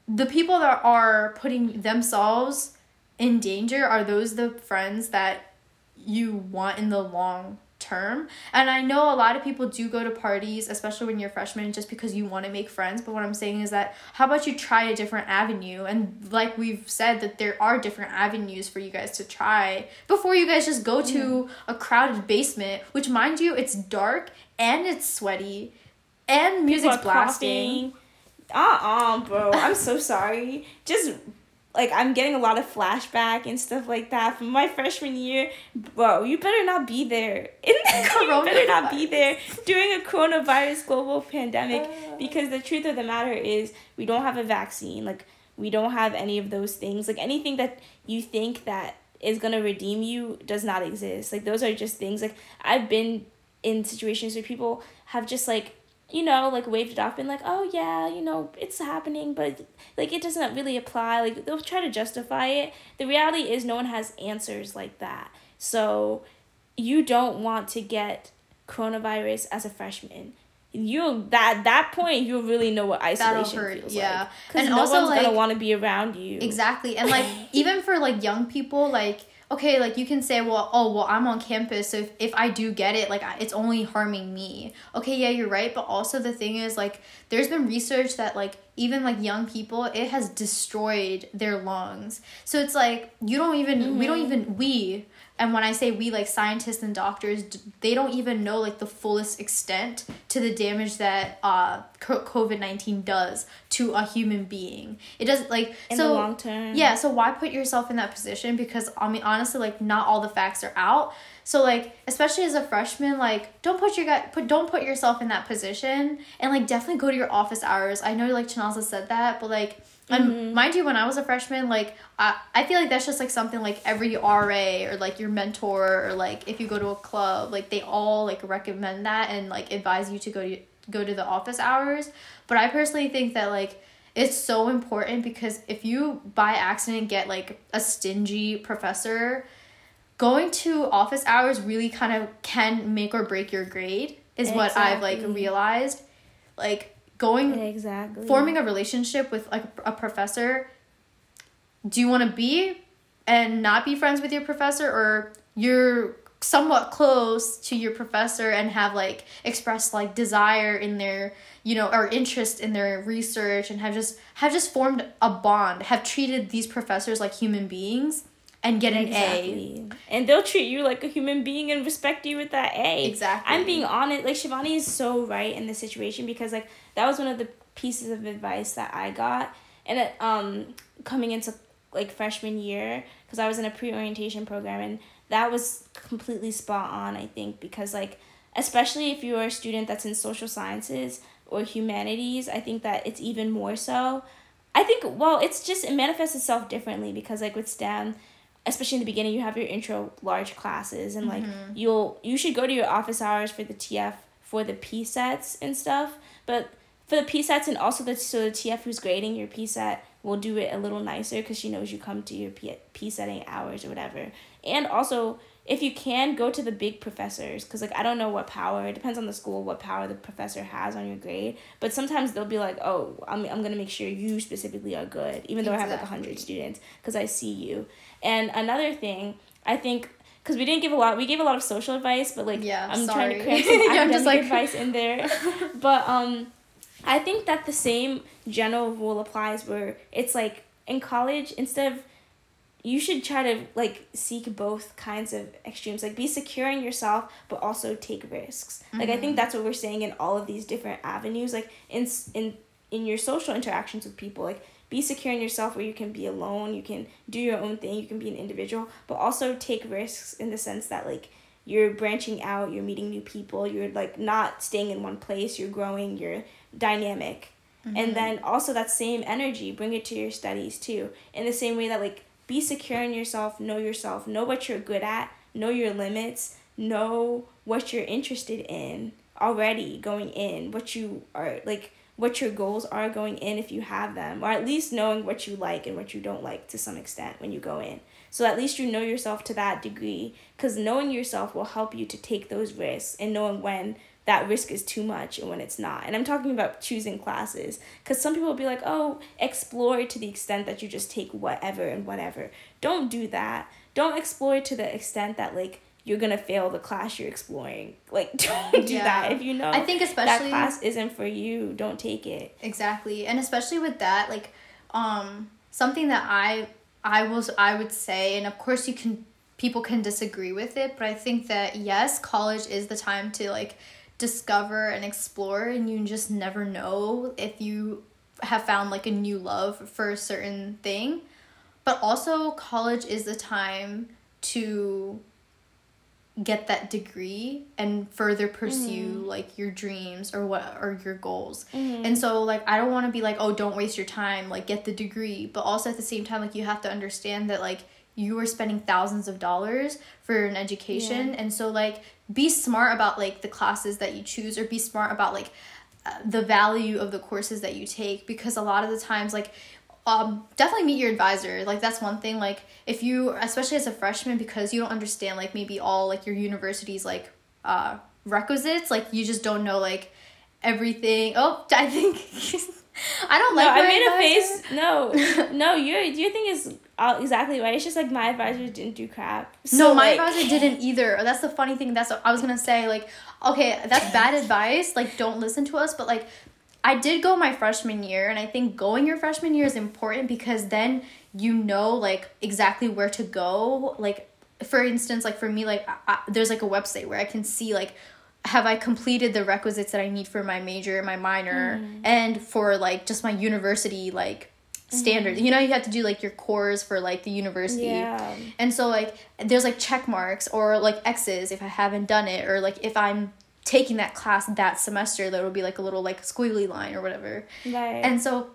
the people that are putting themselves in danger are those the friends that you want in the long term. And I know a lot of people do go to parties, especially when you're a freshman, just because you want to make friends. But what I'm saying is that how about you try a different avenue? And like we've said, that there are different avenues for you guys to try before you guys just go to a crowded basement, which, mind you, it's dark and it's sweaty and music's blasting. Uh-uh, bro. I'm so sorry. Just like I'm getting a lot of flashback and stuff like that from my freshman year. Bro, you better not be there. In the you better not be there during a coronavirus global pandemic uh. because the truth of the matter is we don't have a vaccine. Like we don't have any of those things. Like anything that you think that is gonna redeem you does not exist. Like those are just things. Like I've been in situations where people have just like you know, like waved it off, been like, oh yeah, you know, it's happening, but like it doesn't really apply. Like they'll try to justify it. The reality is, no one has answers like that. So you don't want to get coronavirus as a freshman. You that that point you'll really know what isolation feels yeah. like. Because no also, one's like, gonna want to be around you. Exactly, and like even for like young people, like okay, like you can say, well, oh, well, I'm on campus, so if, if I do get it, like it's only harming me. Okay, yeah, you're right, but also the thing is, like, there's been research that, like, even like young people, it has destroyed their lungs. So it's like, you don't even, mm-hmm. we don't mm-hmm. even, we, and when i say we like scientists and doctors they don't even know like the fullest extent to the damage that uh covid-19 does to a human being. It doesn't like in so the long term. Yeah so why put yourself in that position? Because i mean honestly like not all the facts are out. So like especially as a freshman like don't put your gut put don't put yourself in that position. And like definitely go to your office hours. I know like Chinaza said that but like and mm-hmm. mind you, when I was a freshman, like I, I feel like that's just like something like every RA or like your mentor or like if you go to a club, like they all like recommend that and like advise you to go to go to the office hours. But I personally think that like it's so important because if you by accident get like a stingy professor, going to office hours really kind of can make or break your grade is exactly. what I've like realized. Like going exactly. forming a relationship with like a professor do you want to be and not be friends with your professor? Or you're somewhat close to your professor and have like expressed like desire in their you know or interest in their research and have just have just formed a bond have treated these professors like human beings and get an exactly. A. And they'll treat you like a human being and respect you with that A. Exactly. I'm being honest. Like Shivani is so right in this situation because like that was one of the pieces of advice that I got, and it, um coming into like freshman year because I was in a pre orientation program and that was completely spot on. I think because like especially if you're a student that's in social sciences or humanities, I think that it's even more so. I think well, it's just it manifests itself differently because like with STEM especially in the beginning you have your intro large classes and like mm-hmm. you'll you should go to your office hours for the tf for the p sets and stuff but for the p sets and also the so the tf who's grading your p set will do it a little nicer because she knows you come to your p, p setting hours or whatever and also if you can go to the big professors because like i don't know what power it depends on the school what power the professor has on your grade but sometimes they'll be like oh i'm, I'm gonna make sure you specifically are good even though exactly. i have like 100 students because i see you and another thing, I think because we didn't give a lot we gave a lot of social advice but like yeah, i'm sorry. trying to cram some academic like... advice in there but um i think that the same general rule applies where it's like in college instead of you should try to like seek both kinds of extremes like be secure in yourself but also take risks mm-hmm. like i think mm-hmm. that's what we're saying in all of these different avenues like in in in your social interactions with people like be secure in yourself where you can be alone, you can do your own thing, you can be an individual, but also take risks in the sense that like you're branching out, you're meeting new people, you're like not staying in one place, you're growing, you're dynamic. Mm-hmm. And then also that same energy, bring it to your studies too. In the same way that like be secure in yourself, know yourself, know what you're good at, know your limits, know what you're interested in already going in, what you are like what your goals are going in if you have them, or at least knowing what you like and what you don't like to some extent when you go in. So at least you know yourself to that degree, because knowing yourself will help you to take those risks and knowing when that risk is too much and when it's not. And I'm talking about choosing classes, because some people will be like, oh, explore to the extent that you just take whatever and whatever. Don't do that. Don't explore to the extent that, like, you're gonna fail the class you're exploring. Like don't do Yeah. that. If you know I think especially that class isn't for you, don't take it. Exactly. And especially with that, like um something that I I was I would say and of course you can people can disagree with it, but I think that yes, college is the time to like discover and explore and you just never know if you have found like a new love for a certain thing. But also college is the time to get that degree and further pursue like your dreams or what or your goals. And so like I don't want to be like oh don't waste your time like get the degree but also at the same time like you have to understand that like you are spending thousands of dollars for an education Yeah. and so like be smart about like the classes that you choose or be smart about like uh, the value of the courses that you take because a lot of the times like um definitely meet your advisor like that's one thing like if you especially as a freshman because you don't understand like maybe all like your university's like uh requisites like you just don't know like everything oh i think i don't like no, I made advisor. a face. No, no, your your thing is all exactly right. It's just like my advisor didn't do crap. no my like- advisor didn't either that's the funny thing that's what i was gonna say like okay that's bad advice like don't listen to us but like I did go my freshman year, and I think going your freshman year is important because then you know like exactly where to go. Like, for instance, like for me, like I, I, there's like a website where I can see like have I completed the requisites that I need for my major, my minor, mm. and for like just my university like standard. Mm-hmm. You know, you have to do like your cores for like the university. Yeah. And so like there's like check marks or like X's if I haven't done it or like if I'm taking that class that semester there will be like a little like squiggly line or whatever. Right. And so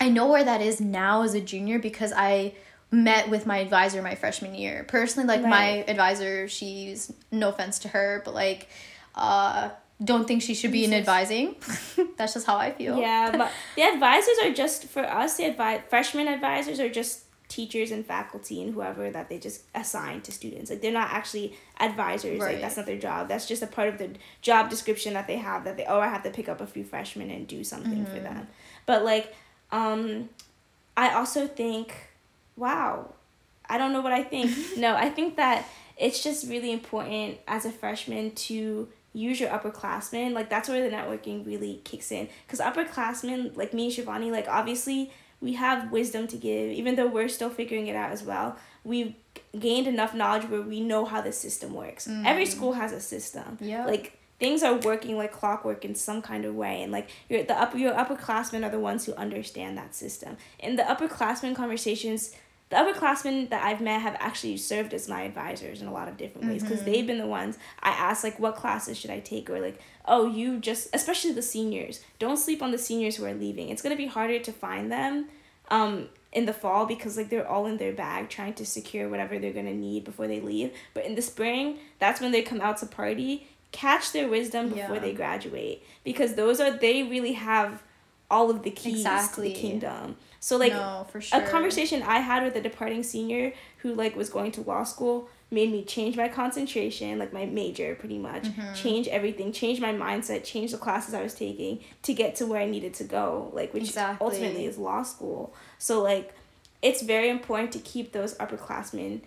I know where that is now as a junior because I met with my advisor my freshman year. Personally like my advisor she's no offense to her but like uh don't think she should be in advising. That's just how I feel. Yeah, but the advisors are just for us. The advi- freshman advisors are just teachers and faculty and whoever that they just assign to students. Like they're not actually advisors. Right. Like that's not their job. That's just a part of the job description that they have. That they oh I have to pick up a few freshmen and do something Mm-hmm. for them. But like, um, I also think, wow, I don't know what I think. no, I think that it's just really important as a freshman to use your upperclassmen. Like that's where the networking really kicks in. Cause upperclassmen like me and Shivani, like obviously we have wisdom to give, even though we're still figuring it out as well. We've gained enough knowledge where we know how the system works. Every mm-hmm. school has a system. Yeah. Like things are working like clockwork in some kind of way and like your the upper your upperclassmen are the ones who understand that system. In the upperclassmen conversations the upperclassmen that I've met have actually served as my advisors in a lot of different ways because they've been the ones I ask like what classes should I take? or like oh you just especially the seniors. Don't sleep on the seniors who are leaving. It's gonna be harder to find them um in the fall because like they're all in their bag trying to secure whatever they're gonna need before they leave. But in the spring that's when they come out to party. Catch their wisdom before Yeah. they graduate because those are they really have all of the keys Exactly. to the kingdom so like no, sure. a conversation I had with a departing senior who like was going to law school made me change my concentration, like my major pretty much, Mm-hmm. change everything, change my mindset, change the classes I was taking to get to where I needed to go, like which Exactly. ultimately is law school. So like it's very important to keep those upperclassmen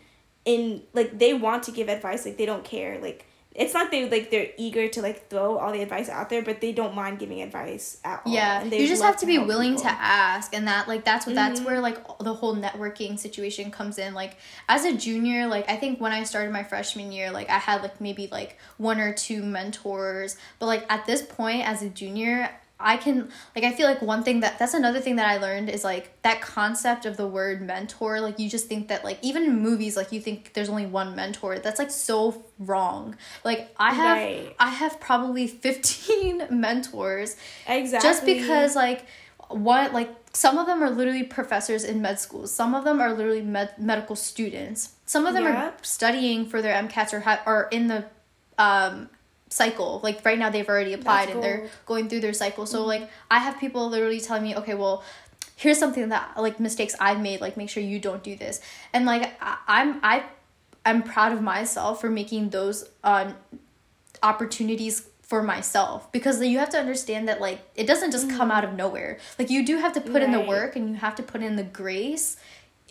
in like they want to give advice, like they don't care. Like it's not they like they're eager to like throw all the advice out there, but they don't mind giving advice at all. Yeah, you just have to be willing people. to ask, and that like that's what that's Mhm. where like the whole networking situation comes in. Like as a junior, like I think when I started my freshman year, like I had like maybe like one or two mentors, but like at this point as a junior. I can like I feel like one thing that that's another thing that I learned is like that concept of the word mentor like you just think that like even in movies like you think there's only one mentor. That's like so wrong. Like I have Right. I have probably 15 mentors Exactly. just because like what like some of them are literally professors in med schools some of them are literally med- medical students. Some of them are studying for their mcats or ha- are in the um cycle. Like right now they've already applied That's and they're going through their cycle. So like i have people literally telling me okay well here's something that like mistakes i've made like make sure you don't do this. And like I, i'm i i'm proud of myself for making those uh opportunities for myself because you have to understand that like it doesn't just come out of nowhere. Like you do have to put in the work and you have to put in the grace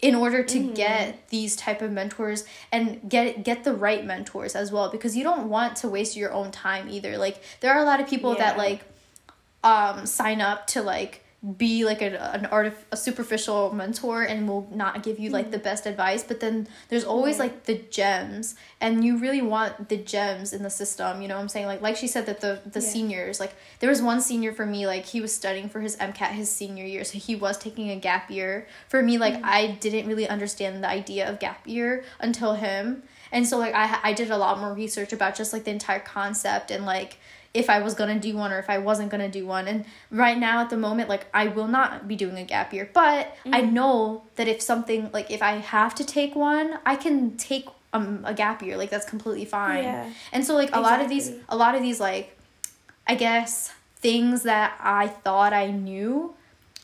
in order to Mhm. get these type of mentors and get get the right mentors as well because you don't want to waste your own time either like there are a lot of people that like um sign up to like be like an, an art a superficial mentor and will not give you like hmm. the best advice but then there's always like the gems and you really want the gems in the system you know what i'm saying? Like like she said that the the Yeah. seniors like there was one senior for me like he was studying for his mcat his senior year so he was taking a gap year. For me like hmm. i didn't really understand the idea of gap year until him and so like i i did a lot more research about just like the entire concept and like if I was gonna do one or if I wasn't gonna do one. And right now at the moment, like I will not be doing a gap year. But I Mm-hmm. know that if something like if I have to take one, I can take um a gap year. Like that's completely fine. Yeah. And so like a lot of these a lot of these like I guess things that I thought I knew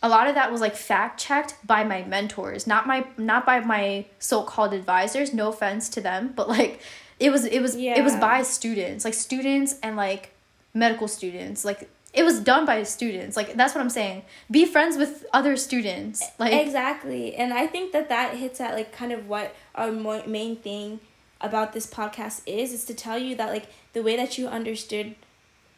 a lot of that was like fact checked by my mentors not my not by my so-called advisors no offense to them but like it was it was it was by students like students and like medical students. Like it was done by students. Like that's what i'm saying. Be friends with other students. Like exactly. And i think that that hits at like kind of what our mo- main thing about this podcast is is to tell you that like the way that you understood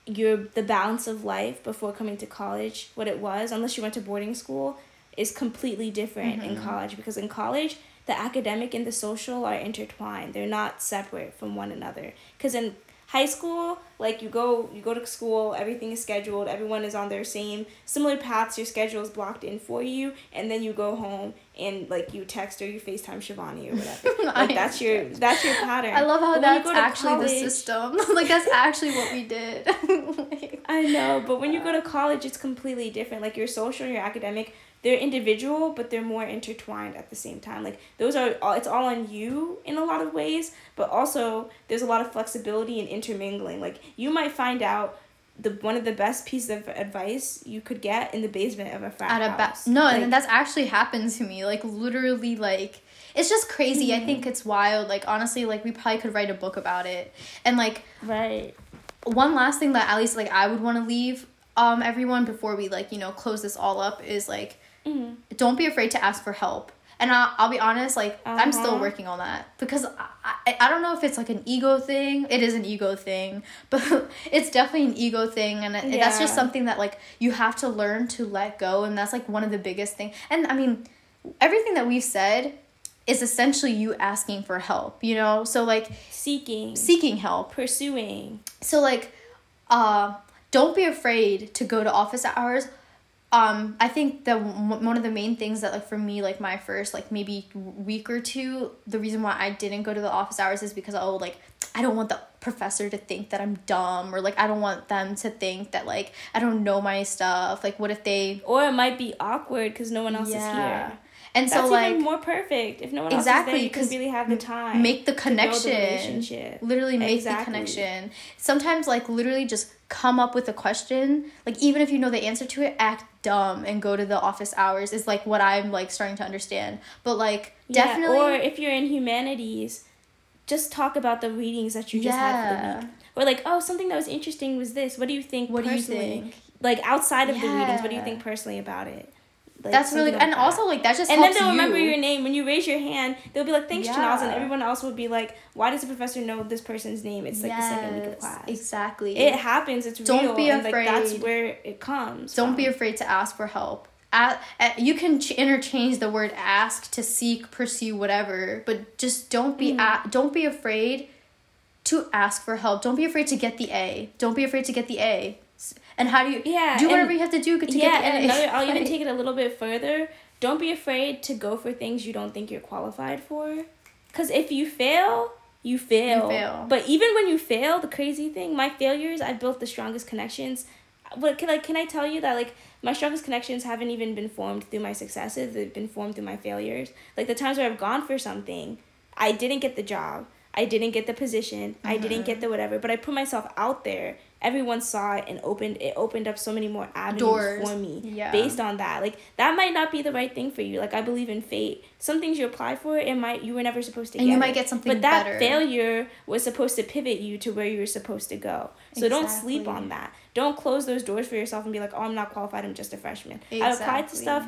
your the balance of life before coming to college what it was unless you went to boarding school is completely different in mm-hmm. college. Because in college the academic and the social are intertwined. They're not separate from one another. Because in high school like you go you go to school everything is scheduled everyone is on their same similar paths your schedule is blocked in for you and then you go home and like you text or you facetime Shivani or whatever. Like that's your that's your pattern. I love how But that's actually the system. Like that's actually what we did. Like, I know, but when you go to college, it's completely different. Like your social and your academic, they're individual, but they're more intertwined at the same time. Like those are all. It's all on you in a lot of ways, but also there's a lot of flexibility and intermingling. Like you might find out the one of the best pieces of advice you could get in the basement of a frat at a ba- house. no Like, and that's actually happened to me like literally like it's just crazy Mm-hmm. i think it's wild like honestly like we probably could write a book about it and like right. one last thing that at least like i would want to leave um everyone before we like you know close this all up is like hmm don't be afraid to ask for help. And I'll, I'll be honest like i'm still Uh-huh. working on that. Because I, I, I don't know if it's like an ego thing. It is an ego thing. But it's definitely an ego thing. And it- that's just something that like you have to learn to let go. And that's like one of the biggest thing. And i mean everything that we've said is essentially you asking for help you know? So like Seeking, seeking help. Pursuing. so like uh don't be afraid to go to office hours um i think w- one of the main things that like for me like my first like maybe week or two the reason why i didn't go to the office hours is because oh like i don't want the professor to think that i'm dumb or like i don't want them to think that like i don't know my stuff like what if they Or it might be awkward because no one else is here. And That's so like even more perfect. If no one Exactly, else is there, you can really have the time. make the to build a connection relationship. literally make Exactly. the connection sometimes like literally just come up with a question like even if you know the answer to it act dumb and go to the office hours is like what i'm like starting to understand but like Yeah, definitely or if you're in humanities, just talk about the readings that you just had for the week. Or like, oh, something that was interesting was this. What do you think? what do you think Like outside of the readings, what do you think personally about it? Like, that's really like and that. also like that just and then they'll you. remember your name when you raise your hand. They'll be like, "Thanks, Chinaza," and everyone else will be like, "Why does the professor know this person's name?" It's like the second week of class. exactly It happens. It's Don't real. be and, like, that's where it comes. don't be afraid to ask for help at, at, you can ch- interchange the word ask to seek pursue whatever but just don't be Mm-hmm. a- don't be afraid to ask for help don't be afraid to get the a don't be afraid to get the a and how do you Yeah, do whatever and- you have to do to yeah, get the and another, I'll even take it a little bit further. Don't be afraid to go for things you don't think you're qualified for. Because if you fail, you fail. fail. But even when you fail, the crazy thing, my failures, I built the strongest connections. What can like can I tell you that like my strongest connections haven't even been formed through my successes, they've been formed through my failures. Like the times where I've gone for something, I didn't get the job. I didn't get the position. I didn't mm-hmm. get the whatever, but I put myself out there. Everyone saw it and opened it opened up so many more avenues Doors. for me Yeah. based on that. Like that might not be the right thing for you. Like I believe in fate. Some things you apply for, it might you were never supposed to And get. you might it. get something But that better. failure was supposed to pivot you to where you were supposed to go. So don't sleep on that. Don't close those doors for yourself and be like, "Oh, I'm not qualified. I'm just a freshman." I applied to stuff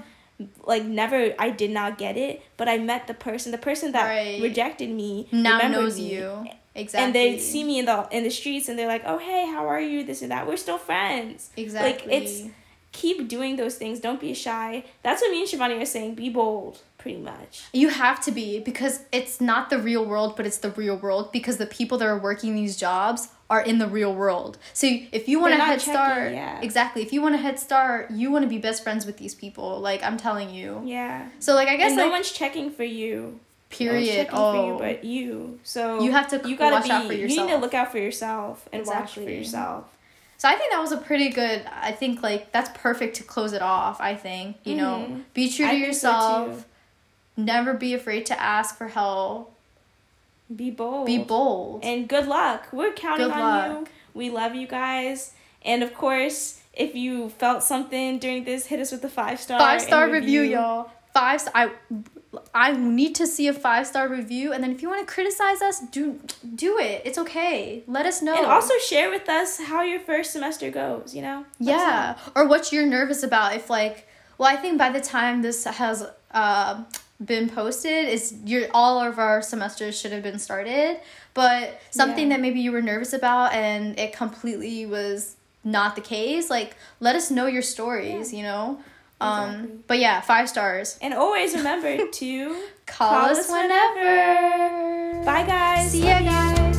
like never I did not get it, but I met the person, the person that Right. rejected me now knows me. you exactly And they see me in the in the streets and they're like, "Oh, hey, how are you?" This and that. We're still friends. exactly Like it's- Keep doing those things. Don't be shy. That's what me and Shivani are saying. Be bold, pretty much. You have to be because it's not the real world, but it's the real world because the people that are working these jobs are in the real world. So if you want They're a head checking, start, yeah. exactly. If you want a head start, you want to be best friends with these people. Like I'm telling you. Yeah. So like I guess and no one's checking for you. Period. Oh, for you, but you. So You have to you gotta be, out for You need to look out for yourself and watch for yourself. So I think that was a pretty good. I think like that's perfect to close it off. I think you know, Mhm. be true to so, yourself. too. Never be afraid to ask for help. Be bold. Be bold. And good luck. We're counting Good on you. We love you guys. And of course, if you felt something during this, hit us with a five star five star and review, y'all. Five. I I need to see a five star review, and then if you want to criticize us, do do it. It's okay. Let us know. And also share with us how your first semester goes. You know. Let yeah, or what you're nervous about. If like, well, I think by the time this has uh, been posted, is your all of our semesters should have been started. But something Yeah. that maybe you were nervous about and it completely was not the case. Like, let us know your stories. You know. Um, Exactly. but yeah, five stars. And always remember to Call, Call us us whenever. bye guys. See ya, Love guys.